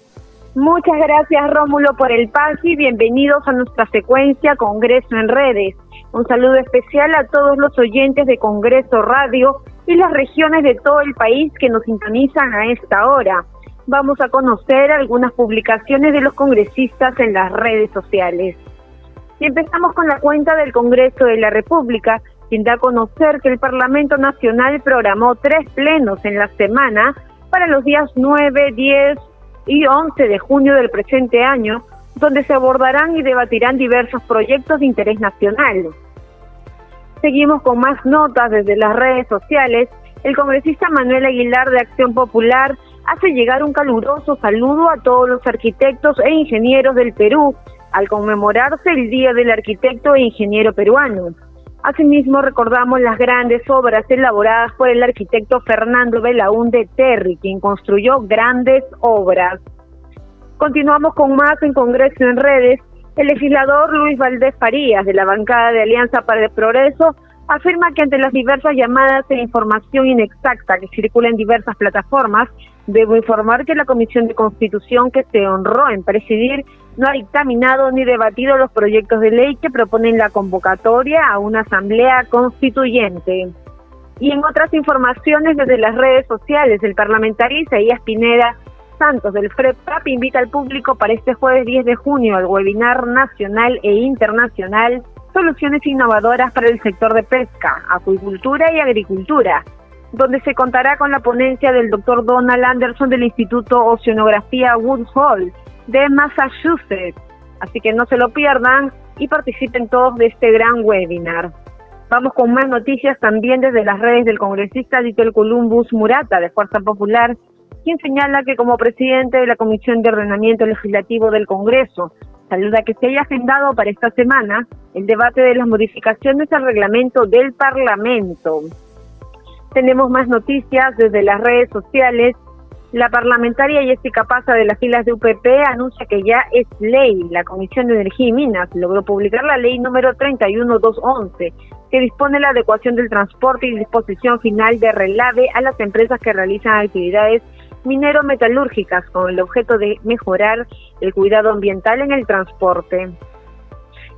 Muchas gracias, Rómulo, por el pase y bienvenidos a nuestra secuencia Congreso en redes. Un saludo especial a todos los oyentes de Congreso Radio y las regiones de todo el país que nos sintonizan a esta hora vamos a conocer algunas publicaciones de los congresistas en las redes sociales. Y empezamos con la cuenta del Congreso de la República, quien da a conocer que el Parlamento Nacional programó tres plenos en la semana para los días 9, 10 y 11 de junio del presente año, donde se abordarán y debatirán diversos proyectos de interés nacional. Seguimos con más notas desde las redes sociales. El congresista Manuel Aguilar de Acción Popular hace llegar un caluroso saludo a todos los arquitectos e ingenieros del Perú al conmemorarse el Día del Arquitecto e Ingeniero Peruano. Asimismo, recordamos las grandes obras elaboradas por el arquitecto Fernando Belaúnde Terry, quien construyó grandes obras. Continuamos con más en Congreso en Redes. El legislador Luis Valdés Farías, de la bancada de Alianza para el Progreso, afirma que ante las diversas llamadas e información inexacta que circula en diversas plataformas, Debo informar que la Comisión de Constitución que se honró en presidir no ha dictaminado ni debatido los proyectos de ley que proponen la convocatoria a una asamblea constituyente. Y en otras informaciones desde las redes sociales, el parlamentario Isaías Pineda Santos del FREPAP invita al público para este jueves 10 de junio al webinar nacional e internacional Soluciones innovadoras para el sector de pesca, acuicultura y agricultura, donde se contará con la ponencia del doctor Donald Anderson del Instituto Oceanografía Woods Hall de Massachusetts. Así que no se lo pierdan y participen todos de este gran webinar. Vamos con más noticias también desde las redes del congresista Ditel Columbus Murata de Fuerza Popular, quien señala que como presidente de la Comisión de Ordenamiento Legislativo del Congreso, saluda que se haya agendado para esta semana el debate de las modificaciones al reglamento del Parlamento. Tenemos más noticias desde las redes sociales. La parlamentaria Jessica Paza de las filas de UPP anuncia que ya es ley. La Comisión de Energía y Minas logró publicar la ley número 31211 que dispone la adecuación del transporte y disposición final de relave a las empresas que realizan actividades minero-metalúrgicas con el objeto de mejorar el cuidado ambiental en el transporte.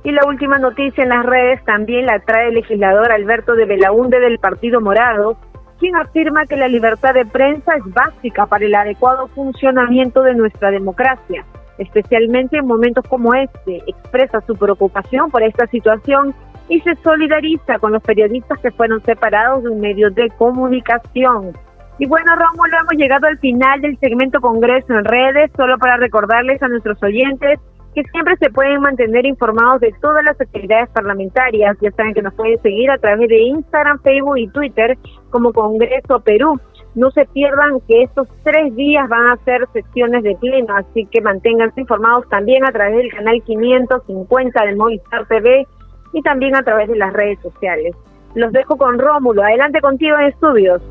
Y la última noticia en las redes también la trae el legislador Alberto de Belaunde del Partido Morado, quien afirma que la libertad de prensa es básica para el adecuado funcionamiento de nuestra democracia, especialmente en momentos como este. Expresa su preocupación por esta situación y se solidariza con los periodistas que fueron separados de un medio de comunicación. Y bueno, Rómulo, hemos llegado al final del segmento Congreso en redes, solo para recordarles a nuestros oyentes que siempre se pueden mantener informados de todas las actividades parlamentarias. Ya saben que nos pueden seguir a través de Instagram, Facebook y Twitter como Congreso Perú. No se pierdan que estos tres días van a ser sesiones de pleno, así que manténganse informados también a través del canal 550 del Movistar TV y también a través de las redes sociales. Los dejo con Rómulo. Adelante contigo en estudios.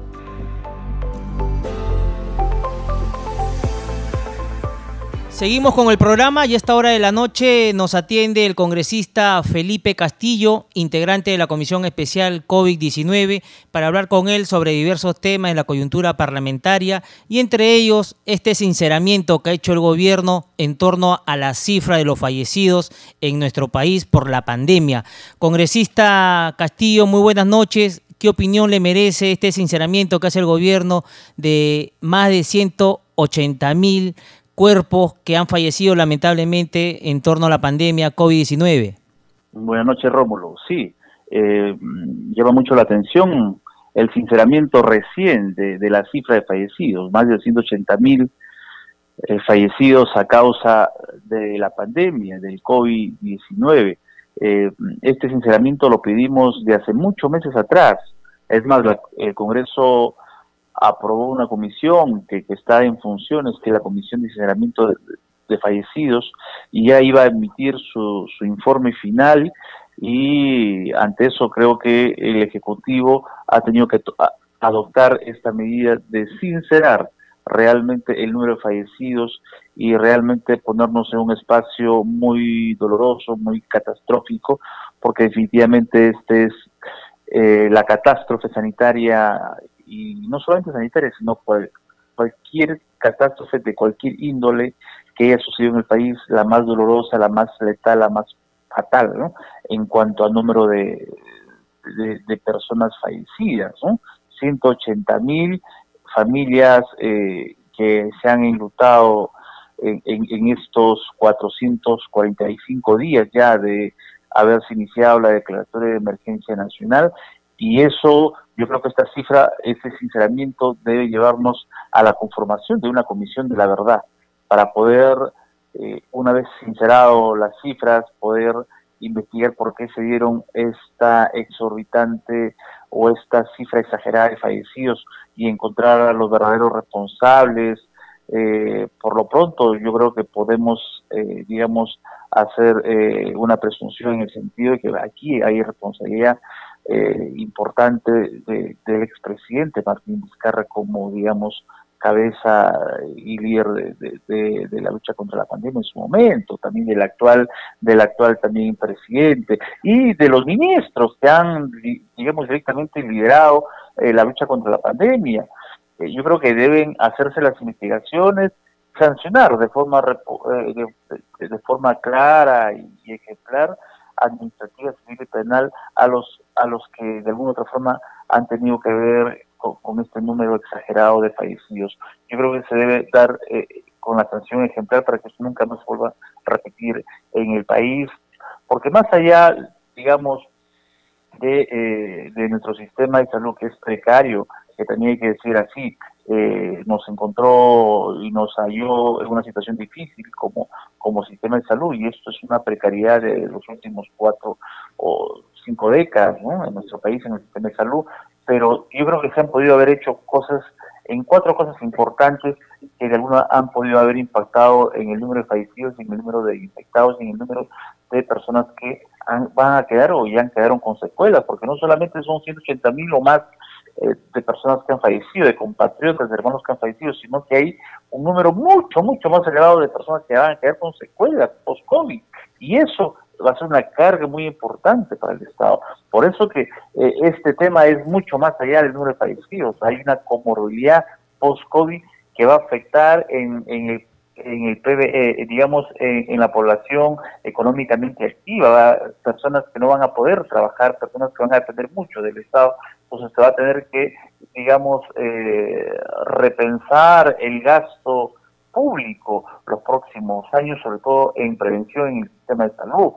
Seguimos con el programa y a esta hora de la noche nos atiende el congresista Felipe Castillo, integrante de la Comisión Especial COVID-19, para hablar con él sobre diversos temas en la coyuntura parlamentaria y entre ellos este sinceramiento que ha hecho el gobierno en torno a la cifra de los fallecidos en nuestro país por la pandemia. Congresista Castillo, muy buenas noches. ¿Qué opinión le merece este sinceramiento que hace el gobierno de más de 180 mil cuerpos que han fallecido lamentablemente en torno a la pandemia COVID-19. Buenas noches, Rómulo. Sí, eh, llama mucho la atención el sinceramiento recién de, la cifra de fallecidos, más de 180 mil eh, fallecidos a causa de la pandemia, del COVID-19. Eh, este sinceramiento lo pedimos de hace muchos meses atrás. Es más, el Congreso aprobó una comisión que, está en funciones, que es la Comisión de Sinceramiento de, Fallecidos, y ya iba a emitir su, su informe final y ante eso creo que el Ejecutivo ha tenido que adoptar esta medida de sincerar realmente el número de fallecidos y realmente ponernos en un espacio muy doloroso, muy catastrófico, porque definitivamente este es eh, la catástrofe sanitaria y no solamente sanitaria, sino cualquier catástrofe de cualquier índole que haya sucedido en el país, la más dolorosa, la más letal, la más fatal. En cuanto al número de, de, personas fallecidas, ¿no? 180 mil familias eh, que se han enlutado en, en, en, estos 445 días ya de haberse iniciado la declaratoria de emergencia nacional y eso, yo creo que esta cifra, ese sinceramiento debe llevarnos a la conformación de una comisión de la verdad, para poder, eh, una vez sincerado las cifras, poder investigar por qué se dieron esta exorbitante o esta cifra exagerada de fallecidos y encontrar a los verdaderos responsables. Eh, por lo pronto, yo creo que podemos, eh, digamos, hacer una presunción en el sentido de que aquí hay responsabilidad eh, importante del expresidente Martín Vizcarra como, digamos, cabeza y líder de, la lucha contra la pandemia en su momento, también del actual, del actual también presidente y de los ministros que han, digamos, directamente liderado eh, la lucha contra la pandemia. Eh, yo creo que deben hacerse las investigaciones, sancionar de forma de, forma clara y ejemplar administrativa, civil y penal a los, a los que de alguna otra forma han tenido que ver con, este número exagerado de fallecidos. Yo creo que se debe dar eh, con la sanción ejemplar para que eso nunca más vuelva a repetir en el país, porque más allá, digamos, de, eh, de nuestro sistema de salud que es precario, que también hay que decir así, eh, nos encontró y nos halló en una situación difícil como, como sistema de salud y esto es una precariedad de los últimos cuatro o cinco décadas en nuestro país en el sistema de salud, pero yo creo que se han podido haber hecho cosas en cuatro cosas importantes que de alguna han podido haber impactado en el número de fallecidos, en el número de infectados, en el número de personas que van a quedar o ya quedaron con secuelas, porque no solamente son 180 mil o más eh, de personas que han fallecido, de compatriotas, de hermanos que han fallecido, sino que hay un número mucho, mucho más elevado de personas que van a quedar con secuelas post-COVID. Y eso va a ser una carga muy importante para el Estado. Por eso que eh, este tema es mucho más allá del número de fallecidos. Hay una comorbilidad post-COVID que va a afectar en, en el en el eh, digamos, en, la población económicamente activa, personas que no van a poder trabajar, personas que van a depender mucho del Estado, entonces se va a tener que, digamos, eh, repensar el gasto público los próximos años, sobre todo en prevención en el sistema de salud.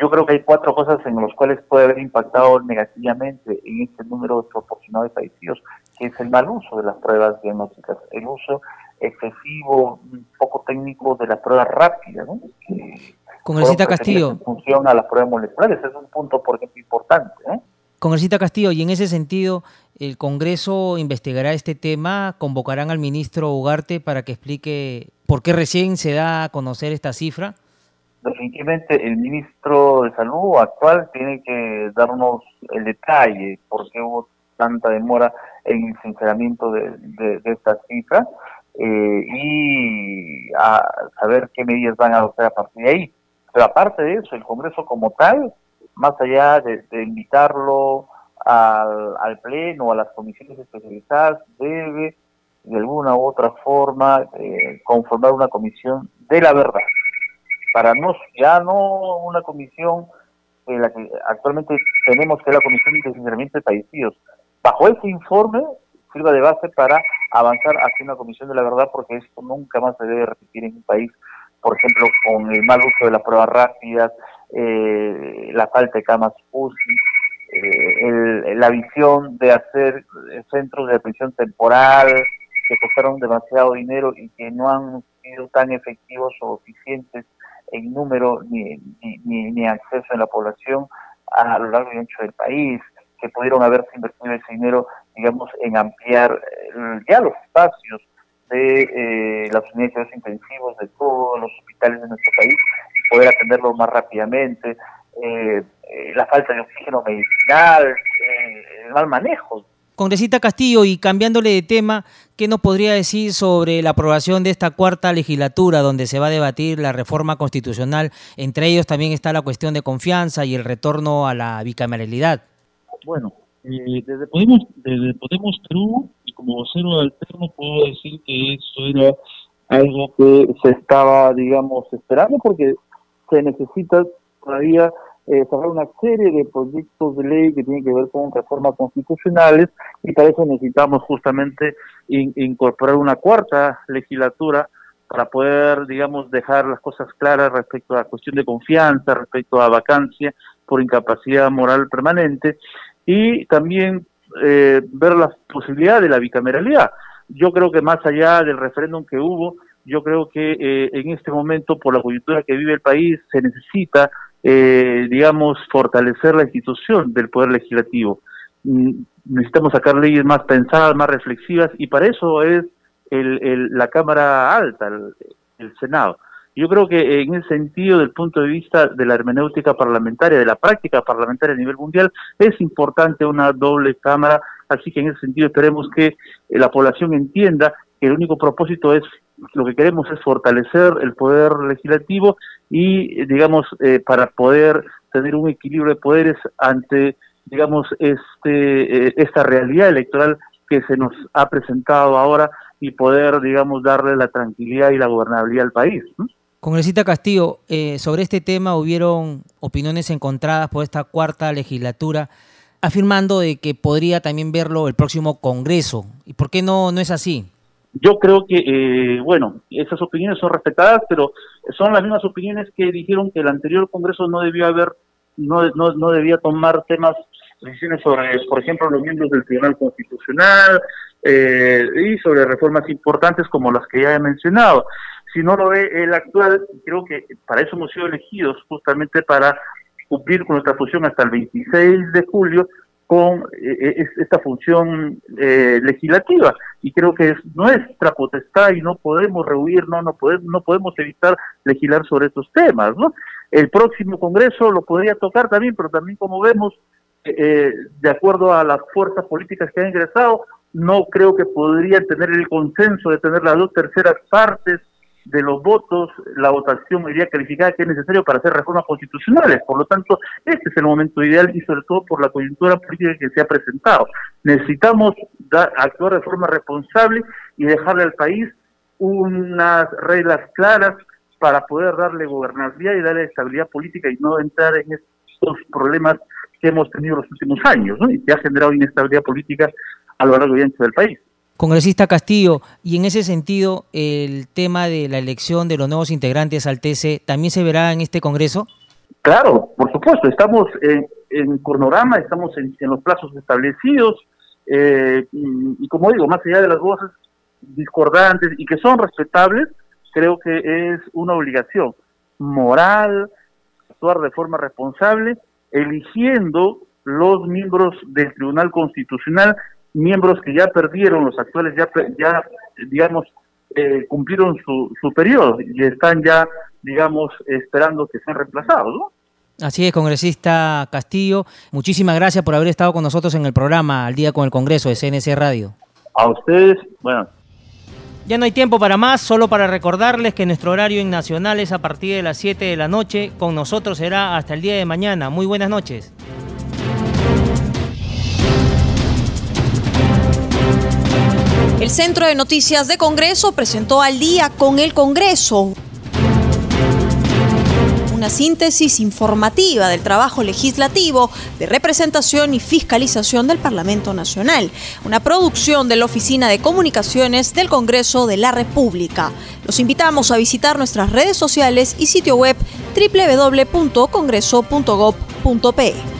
Yo creo que hay cuatro cosas en las cuales puede haber impactado negativamente en este número desproporcionado de fallecidos, que es el mal uso de las pruebas diagnósticas, el uso excesivo, poco técnico de las pruebas rápidas, ¿no? Congresista Castillo. Función a las pruebas moleculares, es un punto, por ejemplo, importante. ¿eh? Congresista Castillo, y en ese sentido, ¿el Congreso investigará este tema? ¿Convocarán al ministro Ugarte para que explique por qué recién se da a conocer esta cifra? definitivamente el ministro de Salud actual tiene que darnos el detalle por qué hubo tanta demora en el sinceramiento de, de, esta cifra eh, y a saber qué medidas van a adoptar a partir de ahí. Pero aparte de eso, el Congreso como tal, más allá de, invitarlo al, al Pleno a las comisiones especializadas, debe de alguna u otra forma eh, conformar una comisión de la verdad para no, ya no una comisión en la que actualmente tenemos que la Comisión de Sinceramiento de Fallecidos. Bajo ese informe sirva de base para avanzar hacia una comisión de la verdad porque esto nunca más se debe repetir en un país, por ejemplo, con el mal uso de las pruebas rápidas, eh, la falta de camas UCI, eh, la visión de hacer centros de atención temporal que costaron demasiado dinero y que no han sido tan efectivos o eficientes en número ni, ni, acceso en la población a, lo largo y ancho del país, que pudieron haberse invertido ese dinero, digamos, en ampliar eh, ya los espacios de eh, las unidades intensivos de todos los hospitales de nuestro país poder atenderlos más rápidamente, eh, la falta de oxígeno medicinal, el mal manejo Congresista Castillo, y cambiándole de tema, ¿qué nos podría decir sobre la aprobación de esta cuarta legislatura donde se va a debatir la reforma constitucional? Entre ellos también está la cuestión de confianza y el retorno a la bicameralidad. Bueno, eh, desde, Podemos, desde Podemos Perú y como vocero alterno puedo decir que eso era algo que se estaba, digamos, esperando porque se necesita todavía eh, una serie de proyectos de ley que tienen que ver con reformas constitucionales y para eso necesitamos justamente incorporar una cuarta legislatura para poder, digamos, dejar las cosas claras respecto a la cuestión de confianza, respecto a vacancia por incapacidad moral permanente y también eh, ver la posibilidad de la bicameralidad. Yo creo que más allá del referéndum que hubo, yo creo que eh, en este momento, por la coyuntura que vive el país, se necesita eh, digamos, fortalecer la institución del Poder Legislativo. Mm, necesitamos sacar leyes más pensadas, más reflexivas, y para eso es el, la Cámara Alta, el, Senado. Yo creo que en ese sentido, del punto de vista de la hermenéutica parlamentaria, de la práctica parlamentaria a nivel mundial, es importante una doble Cámara, así que en ese sentido esperemos que la población entienda que el único propósito es lo que queremos es fortalecer el poder legislativo y, digamos, eh, para poder tener un equilibrio de poderes ante, digamos, este, eh, esta realidad electoral que se nos ha presentado ahora y poder, digamos, darle la tranquilidad y la gobernabilidad al país. Congresista Castillo, eh, sobre este tema hubieron opiniones encontradas por esta cuarta legislatura afirmando de que podría también verlo el próximo Congreso. ¿Y por qué no, no es así? Yo creo que, eh, bueno, esas opiniones son respetadas, pero son las mismas opiniones que dijeron que el anterior Congreso no debió haber, no, no, no debía tomar temas, decisiones sobre, por ejemplo, los miembros del Tribunal Constitucional eh, y sobre reformas importantes como las que ya he mencionado. Si no lo ve el actual, creo que para eso hemos sido elegidos, justamente para cumplir con nuestra función hasta el 26 de julio, con eh, esta función eh, legislativa y creo que es nuestra potestad y no podemos rehuir, no, no, podemos, no podemos evitar legislar sobre estos temas. ¿no? El próximo Congreso lo podría tocar también, pero también como vemos eh, de acuerdo a las fuerzas políticas que han ingresado, no creo que podrían tener el consenso de tener las dos terceras partes de los votos, la votación iría calificada que es necesario para hacer reformas constitucionales. Por lo tanto, este es el momento ideal y sobre todo por la coyuntura política que se ha presentado. Necesitamos actuar de forma responsable y dejarle al país unas reglas claras para poder darle gobernabilidad y darle estabilidad política y no entrar en estos problemas que hemos tenido los últimos años y que ha generado inestabilidad política a lo largo y ancho del país. Congresista Castillo, y en ese sentido, el tema de la elección de los nuevos integrantes al TC también se verá en este Congreso. Claro, por supuesto, estamos en, en cronograma, estamos en, los plazos establecidos, eh, y, como digo, más allá de las voces discordantes y que son respetables, creo que es una obligación moral actuar de forma responsable, eligiendo los miembros del Tribunal Constitucional miembros que ya perdieron, los actuales ya, ya digamos, eh, cumplieron su, su periodo y están ya, digamos, esperando que sean reemplazados, ¿no? Así es, congresista Castillo. Muchísimas gracias por haber estado con nosotros en el programa Al Día con el Congreso de CNC Radio. A ustedes, bueno. Ya no hay tiempo para más, solo para recordarles que nuestro horario en Nacional es a partir de las 7 de la noche. Con nosotros será hasta el día de mañana. Muy buenas noches. El Centro de Noticias de Congreso presentó al día con el Congreso una síntesis informativa del trabajo legislativo de representación y fiscalización del Parlamento Nacional, una producción de la Oficina de Comunicaciones del Congreso de la República. Los invitamos a visitar nuestras redes sociales y sitio web www.congreso.gov.pe.